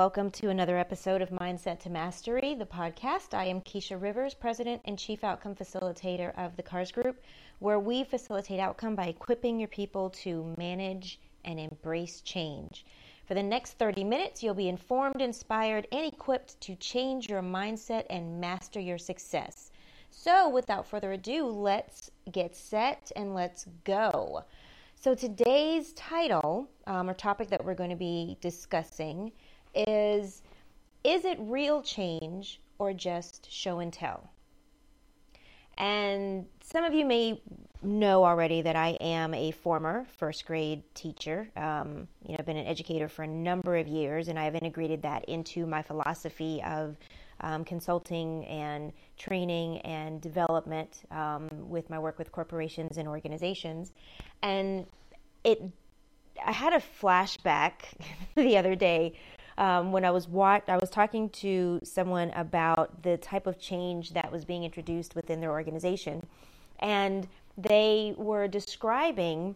welcome to another episode of Mindset to Mastery, the podcast. I am Keisha Rivers, President and Chief Outcome Facilitator of the KARS Group, where we facilitate outcome by equipping your people to manage and embrace change. For the next 30 minutes, you'll be informed, inspired, and equipped to change your mindset and master your success. So, without further ado, let's get set and let's go. So, today's title um, or topic that we're going to be discussing is Is it real change or just show and tell? And some of you may know already that I am a former first grade teacher. Um, you know, I've been an educator for a number of years, and I've integrated that into my philosophy of um, consulting and training and development um, with my work with corporations and organizations. And it, I had a flashback the other day um, when I was wa- I was talking to someone about the type of change that was being introduced within their organization, and they were describing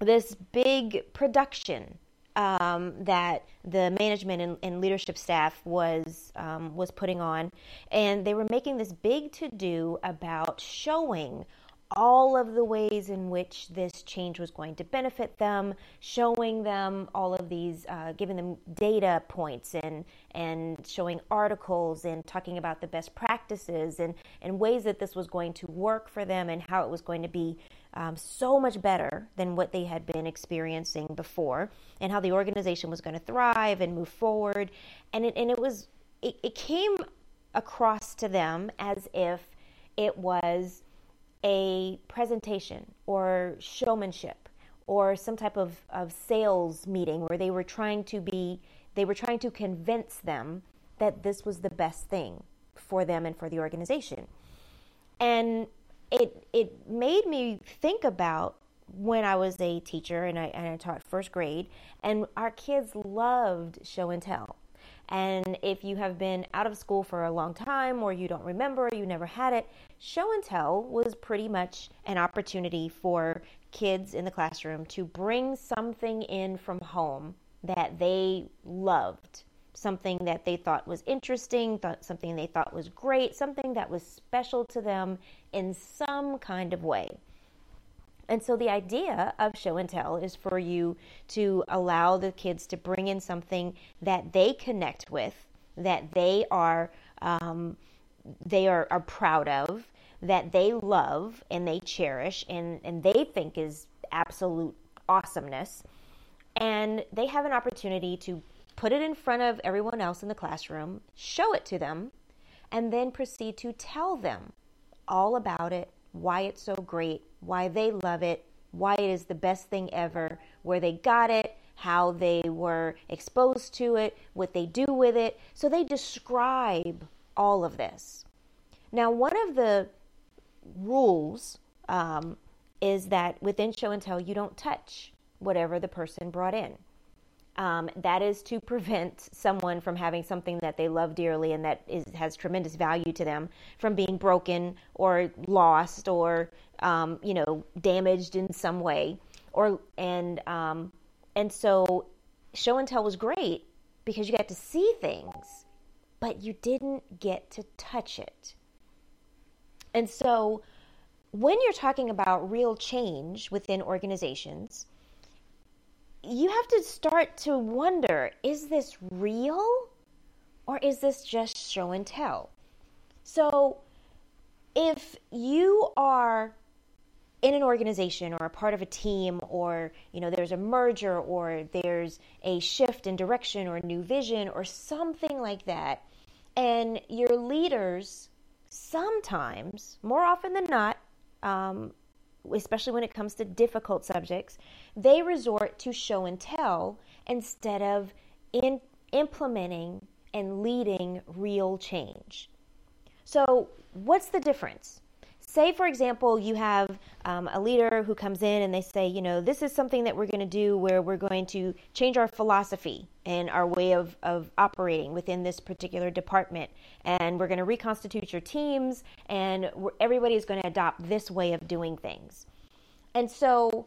this big production um, that the management and, and leadership staff was um, was putting on, and they were making this big to do about showing all of the ways in which this change was going to benefit them, showing them all of these, uh, giving them data points and and showing articles and talking about the best practices and and ways that this was going to work for them and how it was going to be um, so much better than what they had been experiencing before, and how the organization was going to thrive and move forward, and it and it was it, it came across to them as if it was a presentation or showmanship or some type of, of sales meeting where they were trying to be they were trying to convince them that this was the best thing for them and for the organization. And it it made me think about when I was a teacher and I, and I taught first grade and our kids loved show and tell and if you have been out of school for a long time or you don't remember, you never had it, show and tell was pretty much an opportunity for kids in the classroom to bring something in from home that they loved, something that they thought was interesting, thought something they thought was great, something that was special to them in some kind of way. And so the idea of show and tell is for you to allow the kids to bring in something that they connect with, that they are um, they are, are proud of, that they love and they cherish and, and they think is absolute awesomeness. And they have an opportunity to put it in front of everyone else in the classroom, show it to them, and then proceed to tell them all about it, why it's so great, why they love it, why it is the best thing ever, where they got it, how they were exposed to it, what they do with it. So they describe all of this. Now, one of the rules um, is that within show and tell, you don't touch whatever the person brought in. Um, that is to prevent someone from having something that they love dearly and that is, has tremendous value to them from being broken or lost or um, you know damaged in some way. Or and um, and so show and tell was great because you got to see things, but you didn't get to touch it. And so when you're talking about real change within organizations you have to start to wonder is this real or is this just show and tell? So, if you are in an organization or a part of a team or you know there's a merger or there's a shift in direction or new vision or something like that and your leaders sometimes more often than not um, especially when it comes to difficult subjects, they resort to show and tell instead of in implementing and leading real change. So, what's the difference? Say, for example, you have um, a leader who comes in and they say, you know, this is something that we're going to do where we're going to change our philosophy and our way of, of operating within this particular department. And we're going to reconstitute your teams, and everybody is going to adopt this way of doing things. And so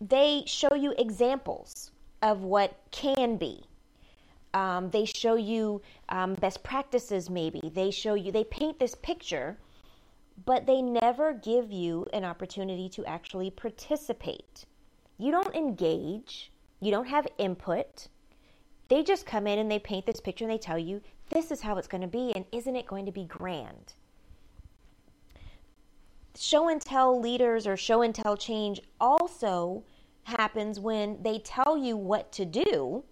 they show you examples of what can be. Um, they show you um, best practices, maybe. They show you, they paint this picture, but they never give you an opportunity to actually participate. You don't engage, you don't have input. They just come in and they paint this picture and they tell you, this is how it's going to be, and isn't it going to be grand? Show and tell leaders or show and tell change also happens when they tell you what to do,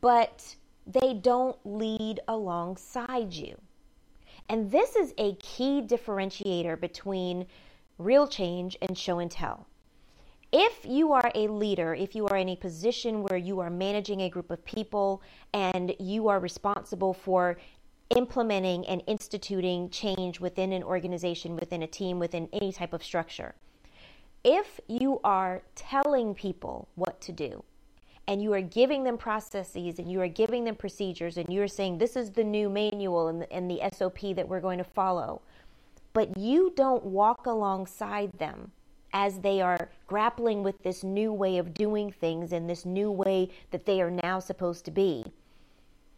but they don't lead alongside you. And this is a key differentiator between real change and show and tell. If you are a leader, if you are in a position where you are managing a group of people and you are responsible for implementing and instituting change within an organization, within a team, within any type of structure, if you are telling people what to do and you are giving them processes and you are giving them procedures and you're saying this is the new manual and the, and the SOP that we're going to follow, but you don't walk alongside them as they are grappling with this new way of doing things and this new way that they are now supposed to be.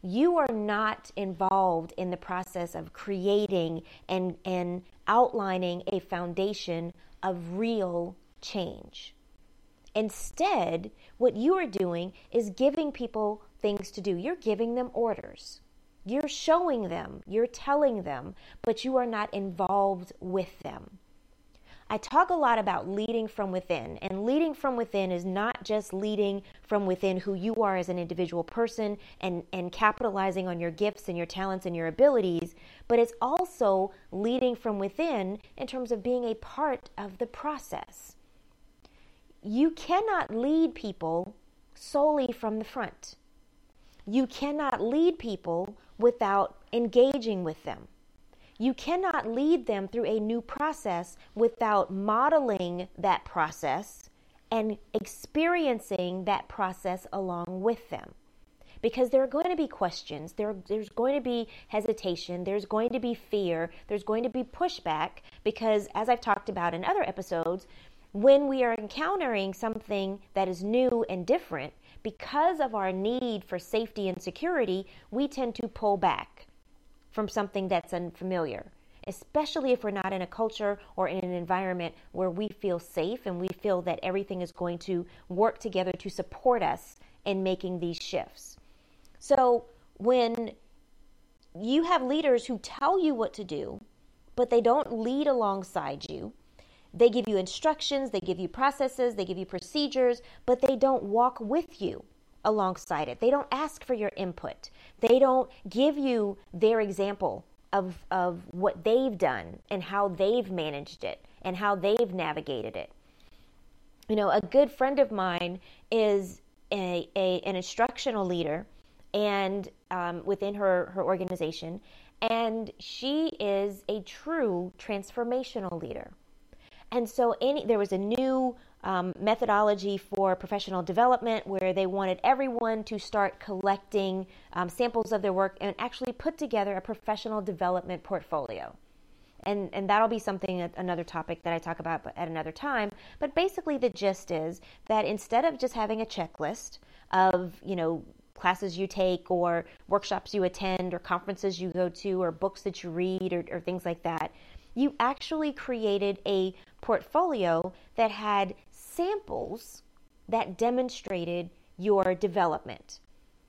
You are not involved in the process of creating and, and outlining a foundation of real change. Instead, what you are doing is giving people things to do. You're giving them orders. You're showing them, you're telling them, but you are not involved with them. I talk a lot about leading from within, and leading from within is not just leading from within who you are as an individual person and, and capitalizing on your gifts and your talents and your abilities, but it's also leading from within in terms of being a part of the process. You cannot lead people solely from the front. You cannot lead people without engaging with them. You cannot lead them through a new process without modeling that process and experiencing that process along with them. Because there are going to be questions, there, there's going to be hesitation, there's going to be fear, there's going to be pushback. Because, as I've talked about in other episodes, when we are encountering something that is new and different, because of our need for safety and security, we tend to pull back from something that's unfamiliar, especially if we're not in a culture or in an environment where we feel safe and we feel that everything is going to work together to support us in making these shifts. So when you have leaders who tell you what to do, but they don't lead alongside you, they give you instructions, they give you processes, they give you procedures, but they don't walk with you alongside it. They don't ask for your input. They don't give you their example of, of what they've done and how they've managed it and how they've navigated it. You know, a good friend of mine is a, a an instructional leader and um, within her, her organization, and she is a true transformational leader. And so, any there was a new um, methodology for professional development where they wanted everyone to start collecting um, samples of their work and actually put together a professional development portfolio. And, and that'll be something, another topic that I talk about at another time. But basically, the gist is that instead of just having a checklist of, you know, classes you take or workshops you attend or conferences you go to or books that you read or, or things like that, you actually created a portfolio that had samples that demonstrated your development.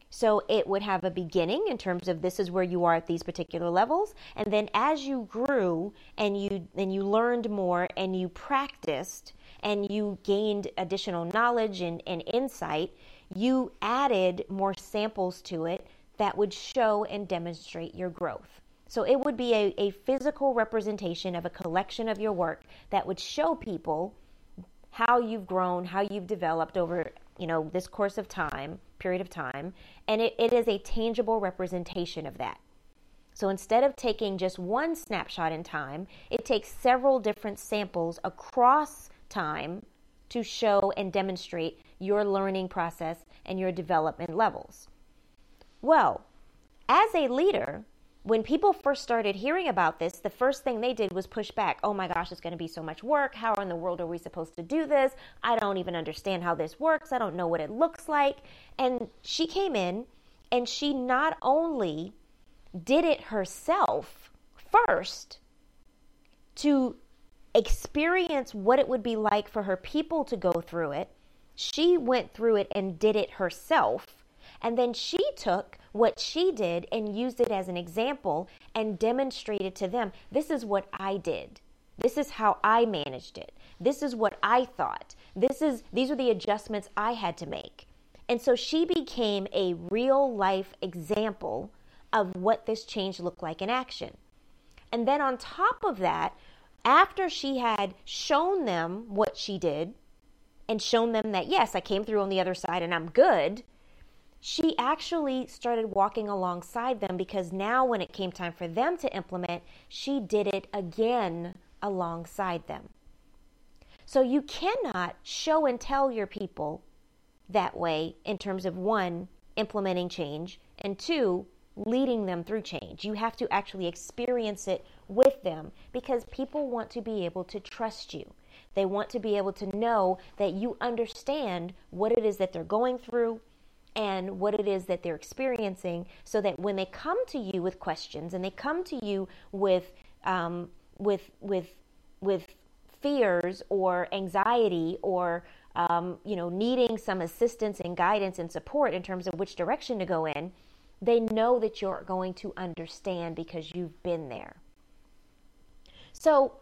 So it would have a beginning in terms of this is where you are at these particular levels, and then as you grew and you and you learned more and you practiced and you gained additional knowledge and, and insight, you added more samples to it that would show and demonstrate your growth. So it would be a, a physical representation of a collection of your work that would show people how you've grown, how you've developed over, you know, this course of time, period of time, and it, it is a tangible representation of that. So instead of taking just one snapshot in time, it takes several different samples across time to show and demonstrate your learning process and your development levels. Well, as a leader, when people first started hearing about this, the first thing they did was push back. Oh my gosh, it's going to be so much work. How in the world are we supposed to do this? I don't even understand how this works. I don't know what it looks like. And she came in And she not only did it herself first to experience what it would be like for her people to go through it, she went through it and did it herself. And then she took what she did and used it as an example and demonstrated to them this is what I did. This is how I managed it. This is what I thought. This is these are the adjustments I had to make. And so she became a real life example of what this change looked like in action. And then on top of that, after she had shown them what she did and shown them that, yes, I came through on the other side and I'm good, she actually started walking alongside them because now, when it came time for them to implement, she did it again alongside them. So you cannot show and tell your people that way in terms of one, implementing change, and two, leading them through change. You have to actually experience it with them because people want to be able to trust you. They want to be able to know that you understand what it is that they're going through and what it is that they're experiencing so that when they come to you with questions and they come to you with um, with with with fears or anxiety or um, you know needing some assistance and guidance and support in terms of which direction to go in they know that you're going to understand because you've been there so,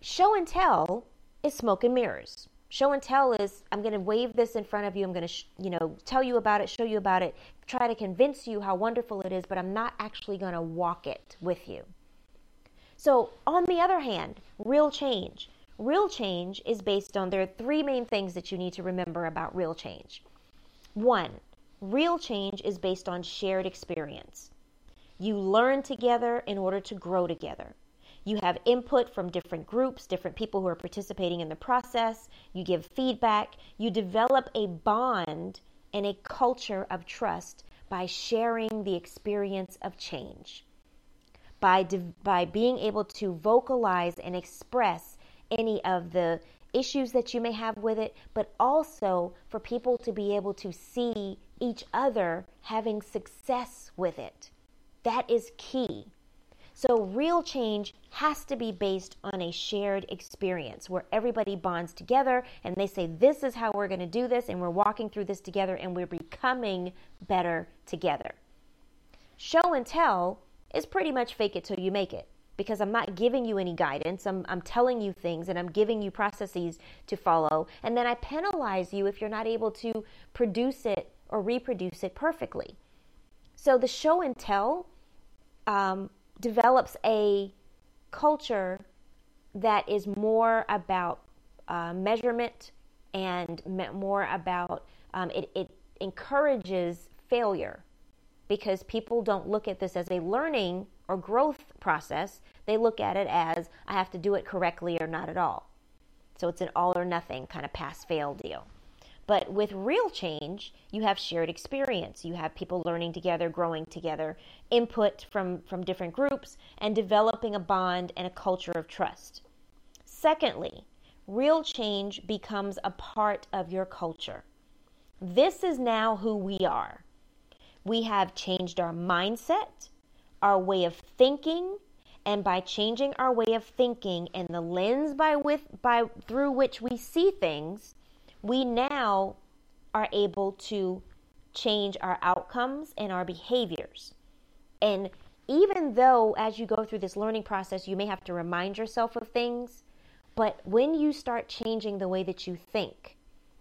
show and tell is smoke and mirrors. Show and tell is I'm going to wave this in front of you. I'm going to, sh- you know, tell you about it, show you about it, try to convince you how wonderful it is, but I'm not actually going to walk it with you. So, on the other hand, real change. Real change is based on there are three main things that you need to remember about real change. One, real change is based on shared experience. You learn together in order to grow together. You have input from different groups, different people who are participating in the process. You give feedback. You develop a bond and a culture of trust by sharing the experience of change. By, de- by being able to vocalize and express any of the issues that you may have with it, but also for people to be able to see each other having success with it. That is key. So, real change has to be based on a shared experience where everybody bonds together and they say, This is how we're going to do this, and we're walking through this together and we're becoming better together. Show and tell is pretty much fake it till you make it because I'm not giving you any guidance. I'm, I'm telling you things and I'm giving you processes to follow. And then I penalize you if you're not able to produce it or reproduce it perfectly. So the show and tell um, develops a culture that is more about uh, measurement and more about um, it, it encourages failure because people don't look at this as a learning or growth process. They look at it as I have to do it correctly or not at all. So it's an all or nothing kind of pass fail deal. But with real change, you have shared experience. You have people learning together, growing together, input from, from different groups, and developing a bond and a culture of trust. Secondly, real change becomes a part of your culture. This is now who we are. We have changed our mindset, our way of thinking, and by changing our way of thinking and the lens by with by through which we see things, we now are able to change our outcomes and our behaviors. And even though as you go through this learning process, you may have to remind yourself of things, but when you start changing the way that you think,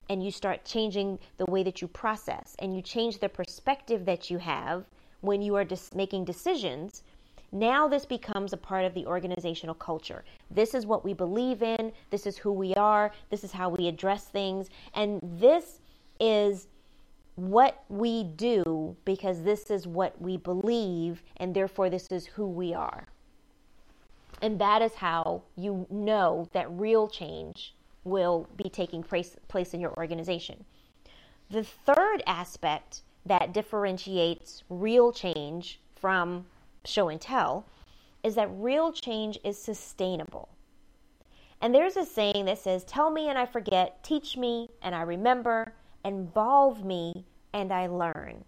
and you start changing the way that you process, and you change the perspective that you have when you are just making decisions, now this becomes a part of the organizational culture. This is what we believe in. This is who we are. This is how we address things. And this is what we do because this is what we believe, and therefore this is who we are. And that is how you know that real change will be taking place, place in your organization. The third aspect that differentiates real change from show and tell is that real change is sustainable. And there's a saying that says, Tell me and I forget, teach me and I remember, involve me and I learn.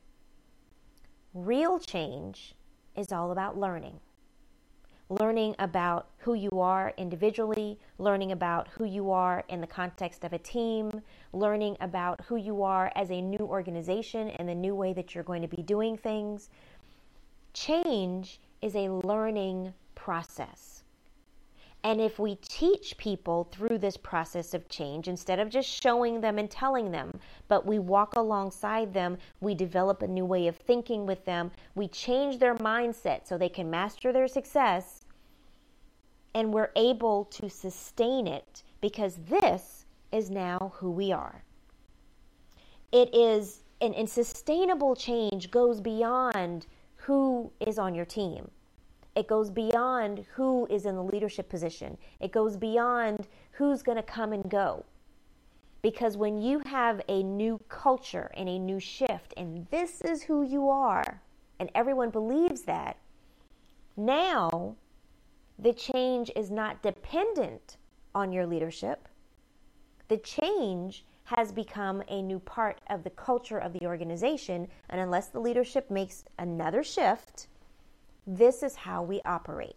Real change is all about learning. Learning about who you are individually, learning about who you are in the context of a team, learning about who you are as a new organization and the new way that you're going to be doing things. Change is a learning process. And if we teach people through this process of change, instead of just showing them and telling them, but we walk alongside them, we develop a new way of thinking with them, we change their mindset so they can master their success, and we're able to sustain it because this is now who we are. It is, and, and sustainable change goes beyond who is on your team it goes beyond who is in the leadership position. It goes beyond who's going to come and go. Because when you have a new culture and a new shift, and this is who you are, and everyone believes that, now the change is not dependent on your leadership. The change has become a new part of the culture of the organization, and unless the leadership makes another shift, this is how we operate.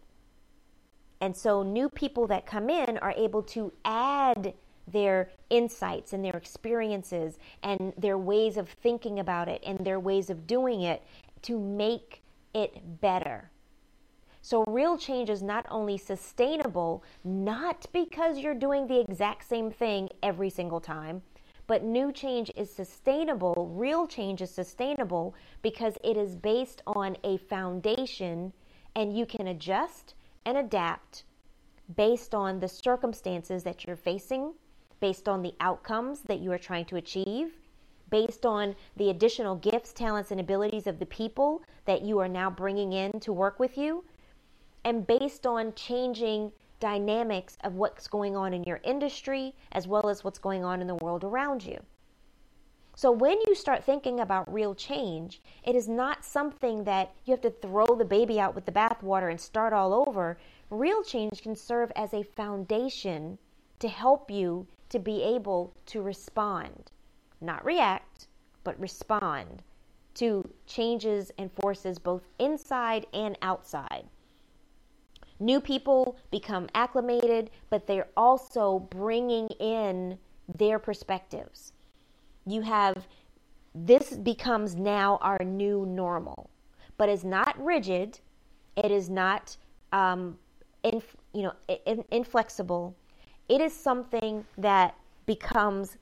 And so, new people that come in are able to add their insights and their experiences and their ways of thinking about it and their ways of doing it to make it better. So, real change is not only sustainable, not because you're doing the exact same thing every single time, but new change is sustainable, real change is sustainable because it is based on a foundation and you can adjust and adapt based on the circumstances that you're facing, based on the outcomes that you are trying to achieve, based on the additional gifts, talents, and abilities of the people that you are now bringing in to work with you, and based on changing dynamics of what's going on in your industry as well as what's going on in the world around you. So, when you start thinking about real change, it is not something that you have to throw the baby out with the bathwater and start all over. Real change can serve as a foundation to help you to be able to respond, not react, but respond to changes and forces both inside and outside. New people become acclimated, but they're also bringing in their perspectives. You have this becomes now our new normal, but it's not rigid. It is not, um, you know, in- inflexible. It is something that becomes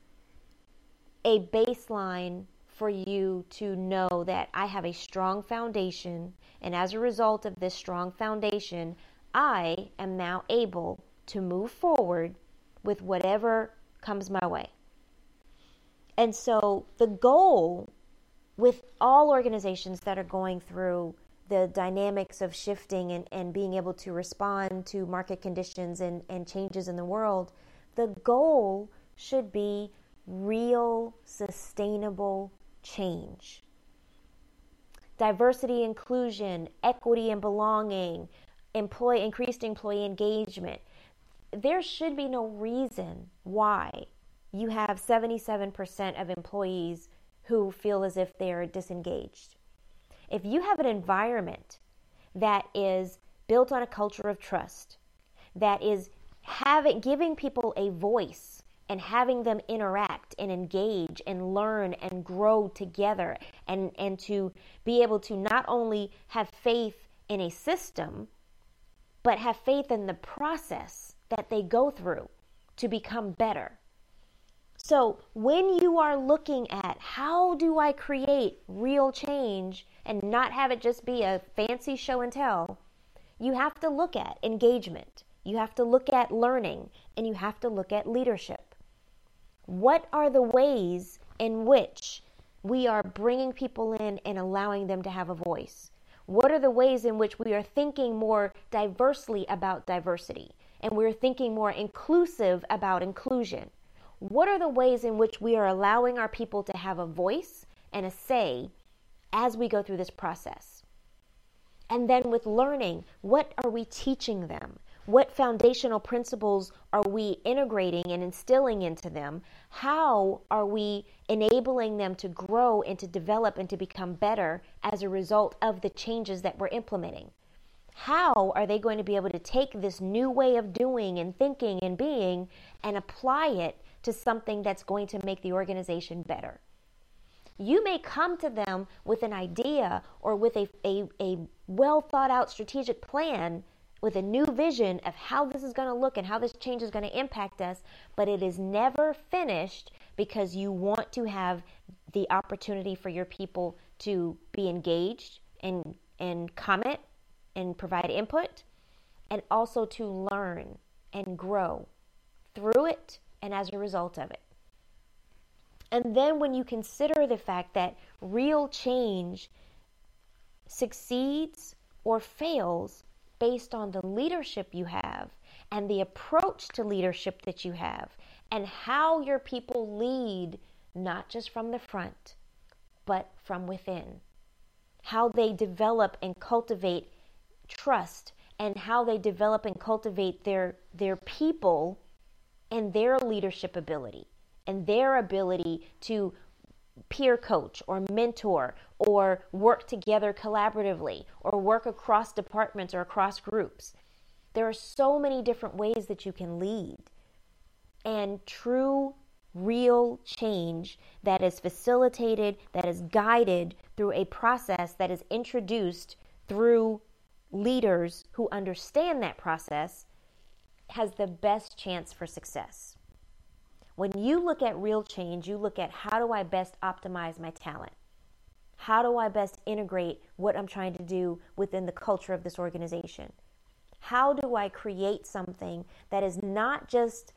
a baseline for you to know that I have a strong foundation, and as a result of this strong foundation, I am now able to move forward with whatever comes my way. And so the goal with all organizations that are going through the dynamics of shifting and, and being able to respond to market conditions and, and changes in the world, the goal should be real, sustainable change. Diversity, inclusion, equity, and belonging, employee increased employee engagement. There should be no reason why you have 77% of employees who feel as if they are disengaged. If you have an environment that is built on a culture of trust, that is having giving people a voice and having them interact and engage and learn and grow together and, and to be able to not only have faith in a system but have faith in the process that they go through to become better. So, when you are looking at how do I create real change and not have it just be a fancy show and tell, you have to look at engagement, you have to look at learning, and you have to look at leadership. What are the ways in which we are bringing people in and allowing them to have a voice? What are the ways in which we are thinking more diversely about diversity and we're thinking more inclusive about inclusion? What are the ways in which we are allowing our people to have a voice and a say as we go through this process? And then with learning, what are we teaching them? What foundational principles are we integrating and instilling into them? How are we enabling them to grow and to develop and to become better as a result of the changes that we're implementing? How are they going to be able to take this new way of doing and thinking and being and apply it to something that's going to make the organization better? You may come to them with an idea or with a, a, a well thought out strategic plan with a new vision of how this is going to look and how this change is going to impact us, but it is never finished because you want to have the opportunity for your people to be engaged and and comment and provide input and also to learn and grow through it and as a result of it. And then when you consider the fact that real change succeeds or fails based on the leadership you have and the approach to leadership that you have and how your people lead, not just from the front, but from within. How they develop and cultivate trust and how they develop and cultivate their, their people and their leadership ability and their ability to peer coach or mentor or work together collaboratively or work across departments or across groups. There are so many different ways that you can lead. And true, real change that is facilitated, that is guided through a process that is introduced through leaders who understand that process has the best chance for success. When you look at real change, you look at how do I best optimize my talent? How do I best integrate what I'm trying to do within the culture of this organization? How do I create something that is not just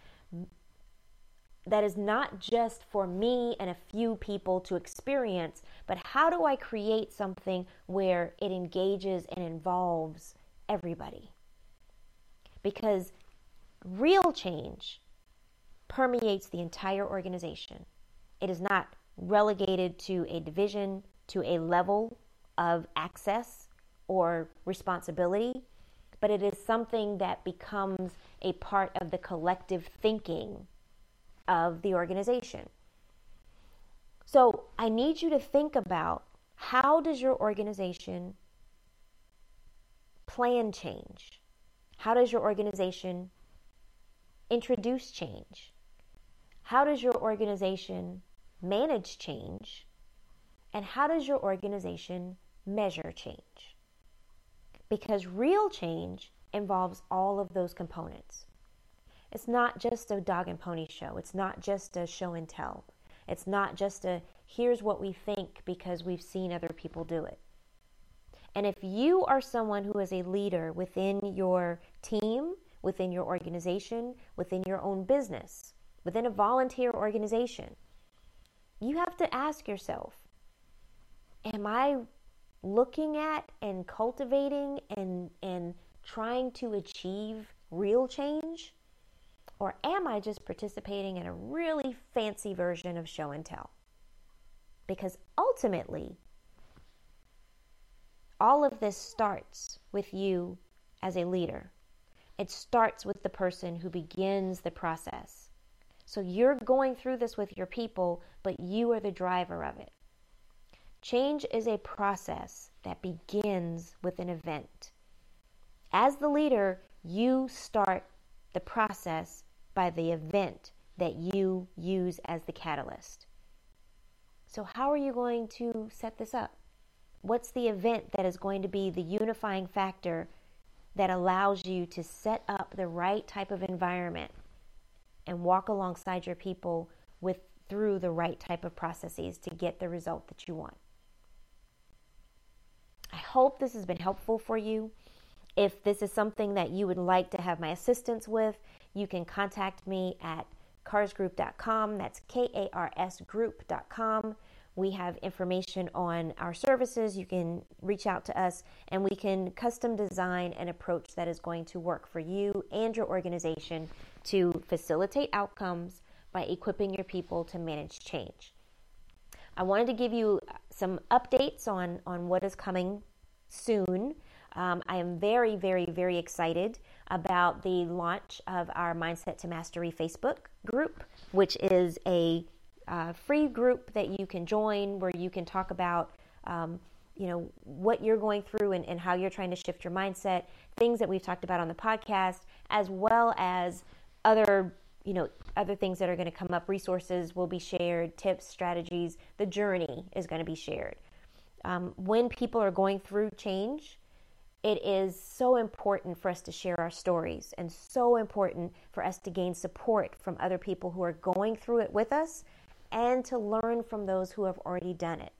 that is not just for me and a few people to experience, but how do I create something where it engages and involves everybody? Because real change permeates the entire organization. It is not relegated to a division, to a level of access or responsibility, but it is something that becomes a part of the collective thinking of the organization. So I need you to think about how does your organization plan change? How does your organization introduce change? How does your organization manage change? And how does your organization measure change? Because real change involves all of those components. It's not just a dog and pony show, it's not just a show and tell. It's not just a here's what we think because we've seen other people do it. And if you are someone who is a leader within your team, within your organization, within your own business, within a volunteer organization, you have to ask yourself Am I looking at and cultivating and, and trying to achieve real change? Or am I just participating in a really fancy version of show and tell? Because ultimately, all of this starts with you as a leader. It starts with the person who begins the process. So you're going through this with your people, but you are the driver of it. Change is a process that begins with an event. As the leader, you start the process by the event that you use as the catalyst. So, how are you going to set this up? What's the event that is going to be the unifying factor that allows you to set up the right type of environment and walk alongside your people with through the right type of processes to get the result that you want. I hope this has been helpful for you. If this is something that you would like to have my assistance with, you can contact me at karsgroup.com. That's K A R S group.com. We have information on our services. You can reach out to us and we can custom design an approach that is going to work for you and your organization to facilitate outcomes by equipping your people to manage change. I wanted to give you some updates on, on what is coming soon. Um, I am very, very, very excited about the launch of our Mindset to Mastery Facebook group, which is a uh, free group that you can join where you can talk about. Um, you know what you're going through and, and how you're trying to shift your mindset things that we've talked about on the podcast as well as other you know other things that are going to come up. Resources will be shared tips strategies the journey is going to be shared. Um, when people are going through change it is so important for us to share our stories and so important for us to gain support from other people who are going through it with us and to learn from those who have already done it.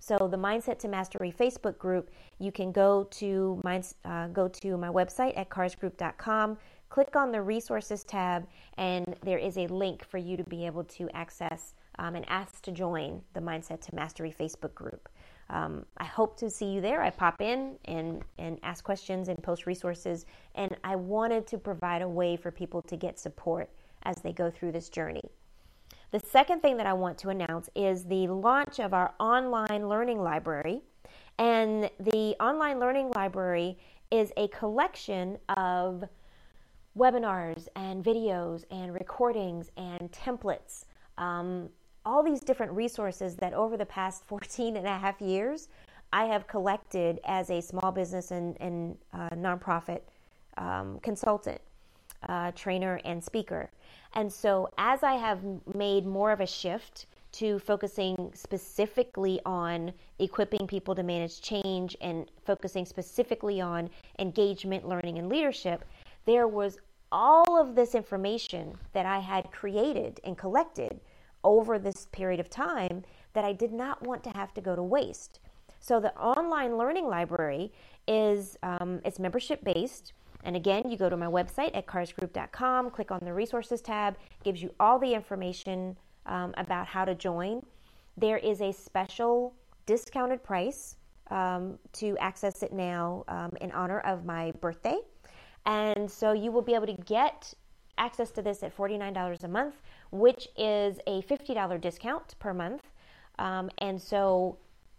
So the Mindset to Mastery Facebook group, you can go to my, uh, go to my website at karsgroup.com, click on the resources tab, and there is a link for you to be able to access um, and ask to join the Mindset to Mastery Facebook group. Um, I hope to see you there. I pop in and, and ask questions and post resources, and I wanted to provide a way for people to get support as they go through this journey. The second thing that I want to announce is the launch of our online learning library. And the online learning library is a collection of webinars and videos and recordings and templates, um, all these different resources that over the past 14 and a half years I have collected as a small business and, and uh, nonprofit um, consultant, uh, trainer, and speaker. And so, as I have made more of a shift to focusing specifically on equipping people to manage change and focusing specifically on engagement, learning, and leadership, there was all of this information that I had created and collected over this period of time that I did not want to have to go to waste. So the online learning library is um, it's membership based. And again, you go to my website at karsgroup.com, click on the resources tab, gives you all the information um, about how to join. There is a special discounted price um, to access it now um, in honor of my birthday. And so you will be able to get access to this at $49 a month, which is a $50 discount per month. Um, and so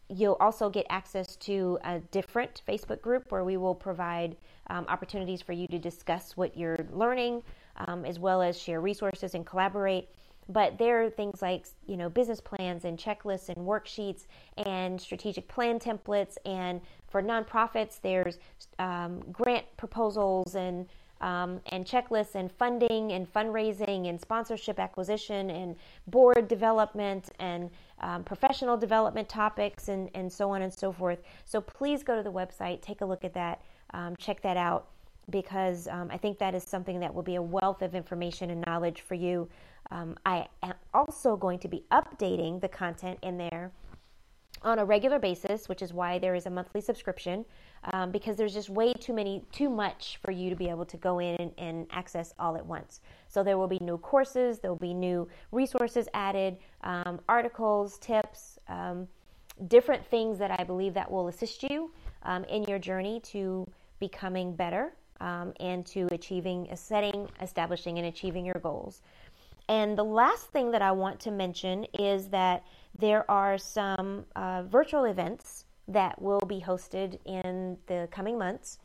you'll also get access to a different Facebook group where we will provide um, opportunities for you to discuss what you're learning, um, as well as share resources and collaborate. But there are things like you know business plans and checklists and worksheets and strategic plan templates. And for nonprofits, there's um, grant proposals and um, and checklists and funding and fundraising and sponsorship acquisition and board development and um, professional development topics and, and so on and so forth. So please go to the website, take a look at that, um, check that out because um, I think that is something that will be a wealth of information and knowledge for you. Um, I am also going to be updating the content in there on a regular basis, which is why there is a monthly subscription, um, because there's just way too many, too much for you to be able to go in and, and access all at once. So there will be new courses, there will be new resources added, um, articles, tips, um, different things that I believe that will assist you um, in your journey to becoming better um, and to achieving, a setting, establishing, and achieving your goals. And the last thing that I want to mention is that there are some uh, virtual events that will be hosted in the coming months.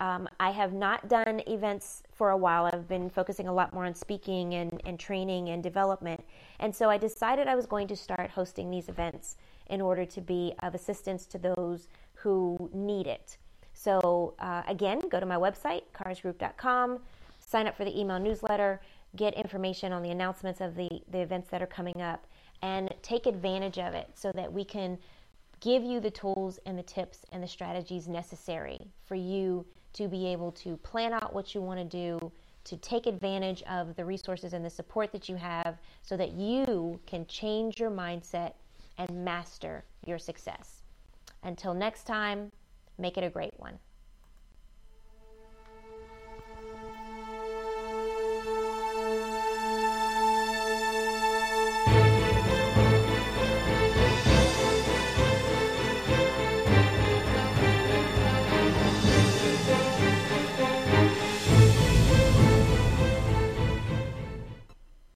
Um, I have not done events for a while. I've been focusing a lot more on speaking and, and training and development. And so I decided I was going to start hosting these events in order to be of assistance to those who need it. So, uh, again, go to my website, karsgroup.com, sign up for the email newsletter, get information on the announcements of the, the events that are coming up, and take advantage of it so that we can give you the tools and the tips and the strategies necessary for you to be able to plan out what you want to do, to take advantage of the resources and the support that you have so that you can change your mindset and master your success. Until next time, make it a great one.